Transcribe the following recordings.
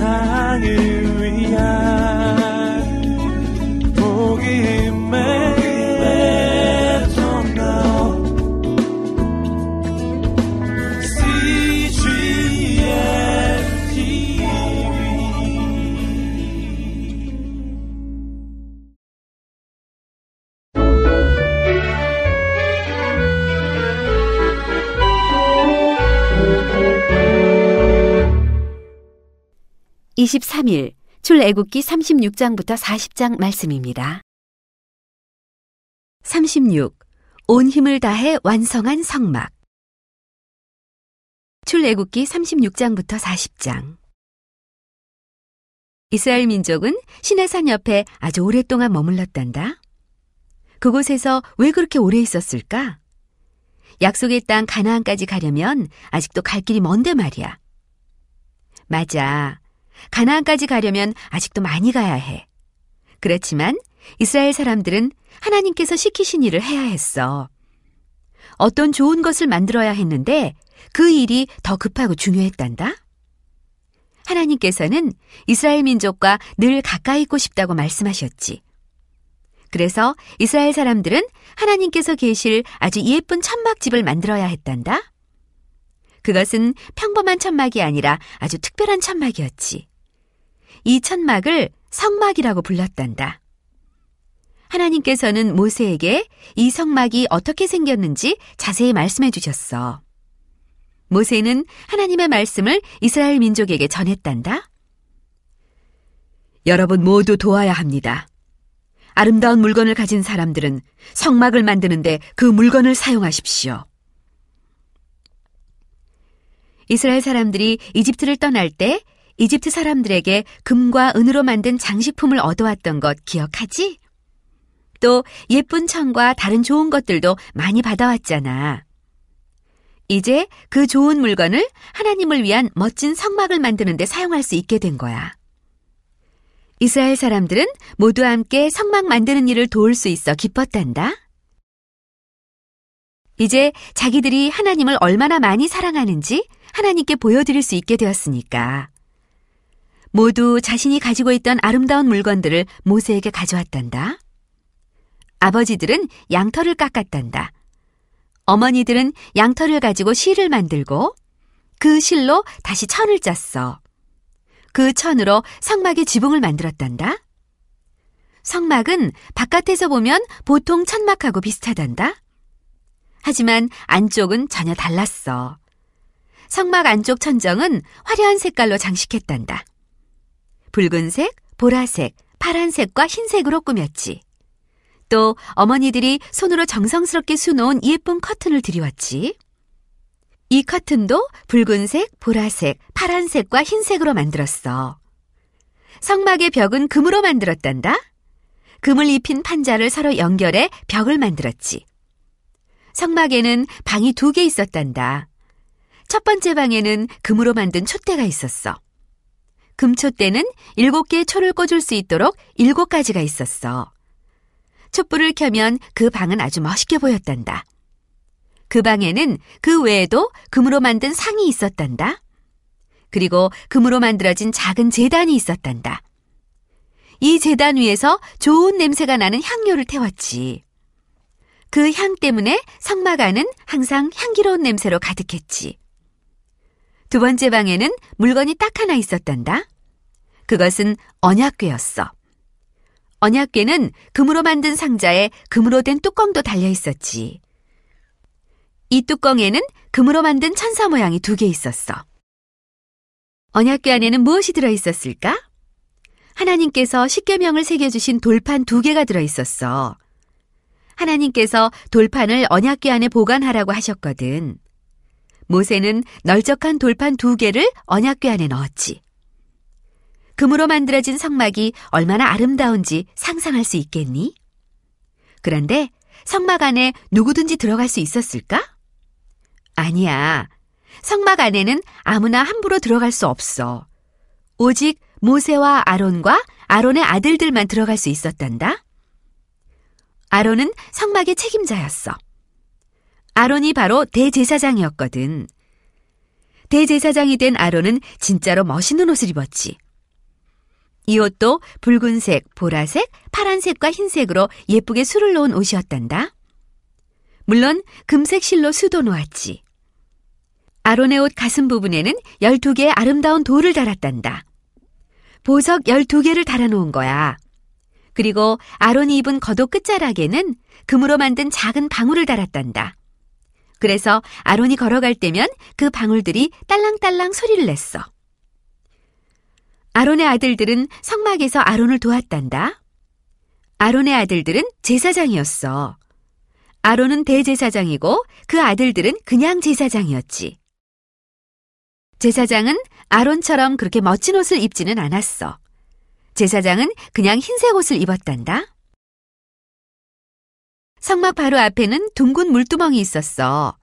세상을 23일 출애굽기 36장부터 40장 말씀입니다. 36. 온 힘을 다해 완성한 성막. 출애굽기 36장부터 40장. 이스라엘 민족은 시내산 옆에 아주 오랫동안 머물렀단다. 그곳에서 왜 그렇게 오래 있었을까? 약속의 땅 가나안까지 가려면 아직도 갈 길이 먼데 말이야. 맞아. 가나안까지 가려면 아직도 많이 가야 해. 그렇지만 이스라엘 사람들은 하나님께서 시키신 일을 해야 했어. 어떤 좋은 것을 만들어야 했는데 그 일이 더 급하고 중요했단다. 하나님께서는 이스라엘 민족과 늘 가까이 있고 싶다고 말씀하셨지. 그래서 이스라엘 사람들은 하나님께서 계실 아주 예쁜 천막집을 만들어야 했단다. 그것은 평범한 천막이 아니라 아주 특별한 천막이었지. 이 천막을 성막이라고 불렀단다. 하나님께서는 모세에게 이 성막이 어떻게 생겼는지 자세히 말씀해 주셨어. 모세는 하나님의 말씀을 이스라엘 민족에게 전했단다. 여러분 모두 도와야 합니다. 아름다운 물건을 가진 사람들은 성막을 만드는데 그 물건을 사용하십시오. 이스라엘 사람들이 이집트를 떠날 때 이집트 사람들에게 금과 은으로 만든 장식품을 얻어왔던 것 기억하지? 또 예쁜 천과 다른 좋은 것들도 많이 받아왔잖아. 이제 그 좋은 물건을 하나님을 위한 멋진 성막을 만드는데 사용할 수 있게 된 거야. 이스라엘 사람들은 모두 함께 성막 만드는 일을 도울 수 있어 기뻤단다. 이제 자기들이 하나님을 얼마나 많이 사랑하는지 하나님께 보여드릴 수 있게 되었으니까. 모두 자신이 가지고 있던 아름다운 물건들을 모세에게 가져왔단다. 아버지들은 양털을 깎았단다. 어머니들은 양털을 가지고 실을 만들고 그 실로 다시 천을 짰어. 그 천으로 성막의 지붕을 만들었단다. 성막은 바깥에서 보면 보통 천막하고 비슷하단다. 하지만 안쪽은 전혀 달랐어. 성막 안쪽 천정은 화려한 색깔로 장식했단다. 붉은색, 보라색, 파란색과 흰색으로 꾸몄지. 또 어머니들이 손으로 정성스럽게 수놓은 예쁜 커튼을 들여왔지. 이 커튼도 붉은색, 보라색, 파란색과 흰색으로 만들었어. 성막의 벽은 금으로 만들었단다. 금을 입힌 판자를 서로 연결해 벽을 만들었지. 성막에는 방이 두 개 있었단다. 첫 번째 방에는 금으로 만든 촛대가 있었어. 금촛대는 일곱 개의 초를 꽂을 수 있도록 일곱 가지가 있었어. 촛불을 켜면 그 방은 아주 멋있게 보였단다. 그 방에는 그 외에도 금으로 만든 상이 있었단다. 그리고 금으로 만들어진 작은 재단이 있었단다. 이 재단 위에서 좋은 냄새가 나는 향료를 태웠지. 그 향 때문에 안은 항상 향기로운 냄새로 가득했지. 두 번째 방에는 물건이 딱 하나 있었단다. 그것은 언약궤였어. 언약궤는 금으로 만든 상자에 금으로 된 뚜껑도 달려 있었지. 이 뚜껑에는 금으로 만든 천사 모양이 두 개 있었어. 언약궤 안에는 무엇이 들어 있었을까? 하나님께서 십계명을 새겨 주신 돌판 두 개가 들어 있었어. 하나님께서 돌판을 언약궤 안에 보관하라고 하셨거든. 모세는 널쩍한 돌판 두 개를 언약궤 안에 넣었지. 금으로 만들어진 성막이 얼마나 아름다운지 상상할 수 있겠니? 그런데 성막 안에 누구든지 들어갈 수 있었을까? 아니야. 성막 안에는 아무나 함부로 들어갈 수 없어. 오직 모세와 아론과 아론의 아들들만 들어갈 수 있었단다. 아론은 성막의 책임자였어. 아론이 바로 대제사장이었거든. 대제사장이 된 아론은 진짜로 멋있는 옷을 입었지. 이 옷도 붉은색, 보라색, 파란색과 흰색으로 예쁘게 술을 놓은 옷이었단다. 물론 금색 실로 수도 놓았지. 아론의 옷 가슴 부분에는 12개의 아름다운 돌을 달았단다. 보석 12개를 달아놓은 거야. 그리고 아론이 입은 겉옷 끝자락에는 금으로 만든 작은 방울을 달았단다. 그래서 아론이 걸어갈 때면 그 방울들이 딸랑딸랑 소리를 냈어. 아론의 아들들은 성막에서 아론을 도왔단다. 아론의 아들들은 제사장이었어. 아론은 대제사장이고 그 아들들은 그냥 제사장이었지. 제사장은 아론처럼 그렇게 멋진 옷을 입지는 않았어. 제사장은 그냥 흰색 옷을 입었단다. 성막 바로 앞에는 둥근 물두멍이 있었어.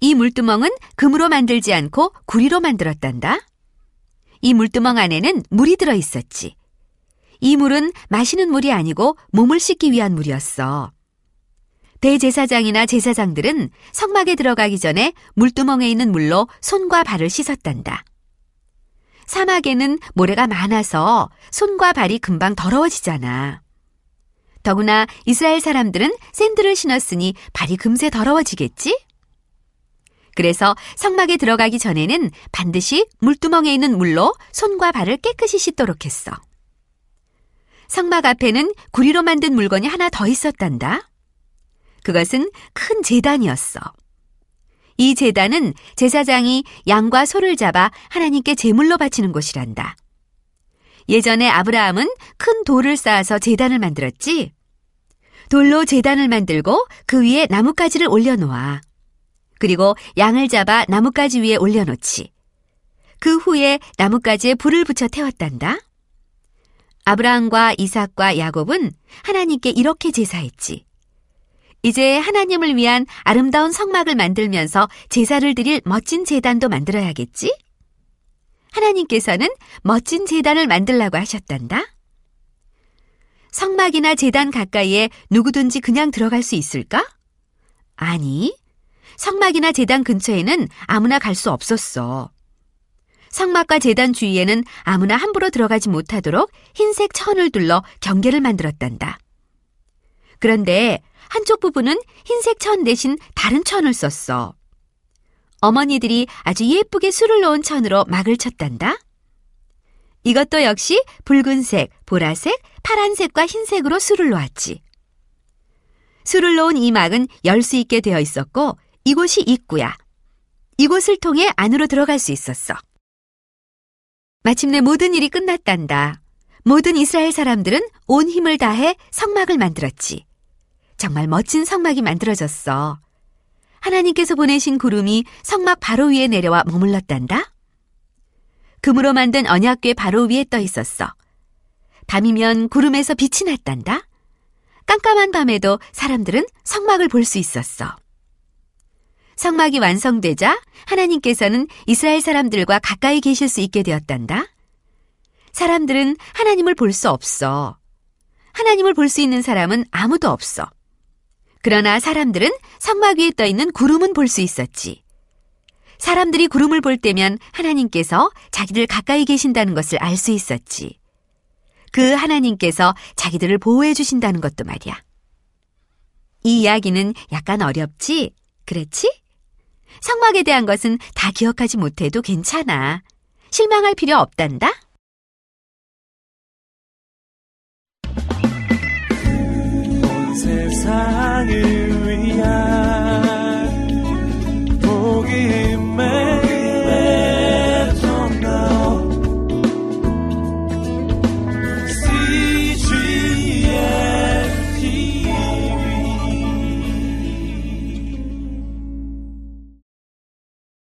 이 물두멍은 금으로 만들지 않고 구리로 만들었단다. 이 물두멍 안에는 물이 들어 있었지. 이 물은 마시는 물이 아니고 몸을 씻기 위한 물이었어. 대제사장이나 제사장들은 성막에 들어가기 전에 물두멍에 있는 물로 손과 발을 씻었단다. 사막에는 모래가 많아서 손과 발이 금방 더러워지잖아. 더구나 이스라엘 사람들은 샌들을 신었으니 발이 금세 더러워지겠지? 그래서 성막에 들어가기 전에는 반드시 물두멍에 있는 물로 손과 발을 깨끗이 씻도록 했어. 성막 앞에는 구리로 만든 물건이 하나 더 있었단다. 그것은 큰 재단이었어. 이 재단은 제사장이 양과 소를 잡아 하나님께 제물로 바치는 곳이란다. 예전에 아브라함은 큰 돌을 쌓아서 재단을 만들었지. 돌로 재단을 만들고 그 위에 나뭇가지를 올려놓아. 그리고 양을 잡아 나뭇가지 위에 올려놓지. 그 후에 나뭇가지에 불을 붙여 태웠단다. 아브라함과 이삭과 야곱은 하나님께 이렇게 제사했지. 이제 하나님을 위한 아름다운 성막을 만들면서 제사를 드릴 멋진 재단도 만들어야겠지? 하나님께서는 멋진 재단을 만들라고 하셨단다. 성막이나 재단 가까이에 누구든지 그냥 들어갈 수 있을까? 아니, 성막이나 재단 근처에는 아무나 갈 수 없었어. 성막과 재단 주위에는 아무나 함부로 들어가지 못하도록 흰색 천을 둘러 경계를 만들었단다. 그런데 한쪽 부분은 흰색 천 대신 다른 천을 썼어. 어머니들이 아주 예쁘게 술을 넣은 천으로 막을 쳤단다. 이것도 역시 붉은색, 보라색, 파란색과 흰색으로 술을 놓았지. 술을 놓은 이 막은 열 수 있게 되어 있었고 이곳이 입구야. 이곳을 통해 안으로 들어갈 수 있었어. 마침내 모든 일이 끝났단다. 모든 이스라엘 사람들은 온 힘을 다해 성막을 만들었지. 정말 멋진 성막이 만들어졌어. 하나님께서 보내신 구름이 성막 바로 위에 내려와 머물렀단다. 금으로 만든 언약궤 바로 위에 떠 있었어. 밤이면 구름에서 빛이 났단다. 깜깜한 밤에도 사람들은 성막을 볼 수 있었어. 성막이 완성되자 하나님께서는 이스라엘 사람들과 가까이 계실 수 있게 되었단다. 사람들은 하나님을 볼 수 없어. 하나님을 볼 수 있는 사람은 아무도 없어. 그러나 사람들은 성막 위에 떠 있는 구름은 볼 수 있었지. 사람들이 구름을 볼 때면 하나님께서 자기들 가까이 계신다는 것을 알 수 있었지. 그 하나님께서 자기들을 보호해 주신다는 것도 말이야. 이 이야기는 약간 어렵지? 그렇지? 성막에 대한 것은 다 기억하지 못해도 괜찮아. 실망할 필요 없단다. 온 세상을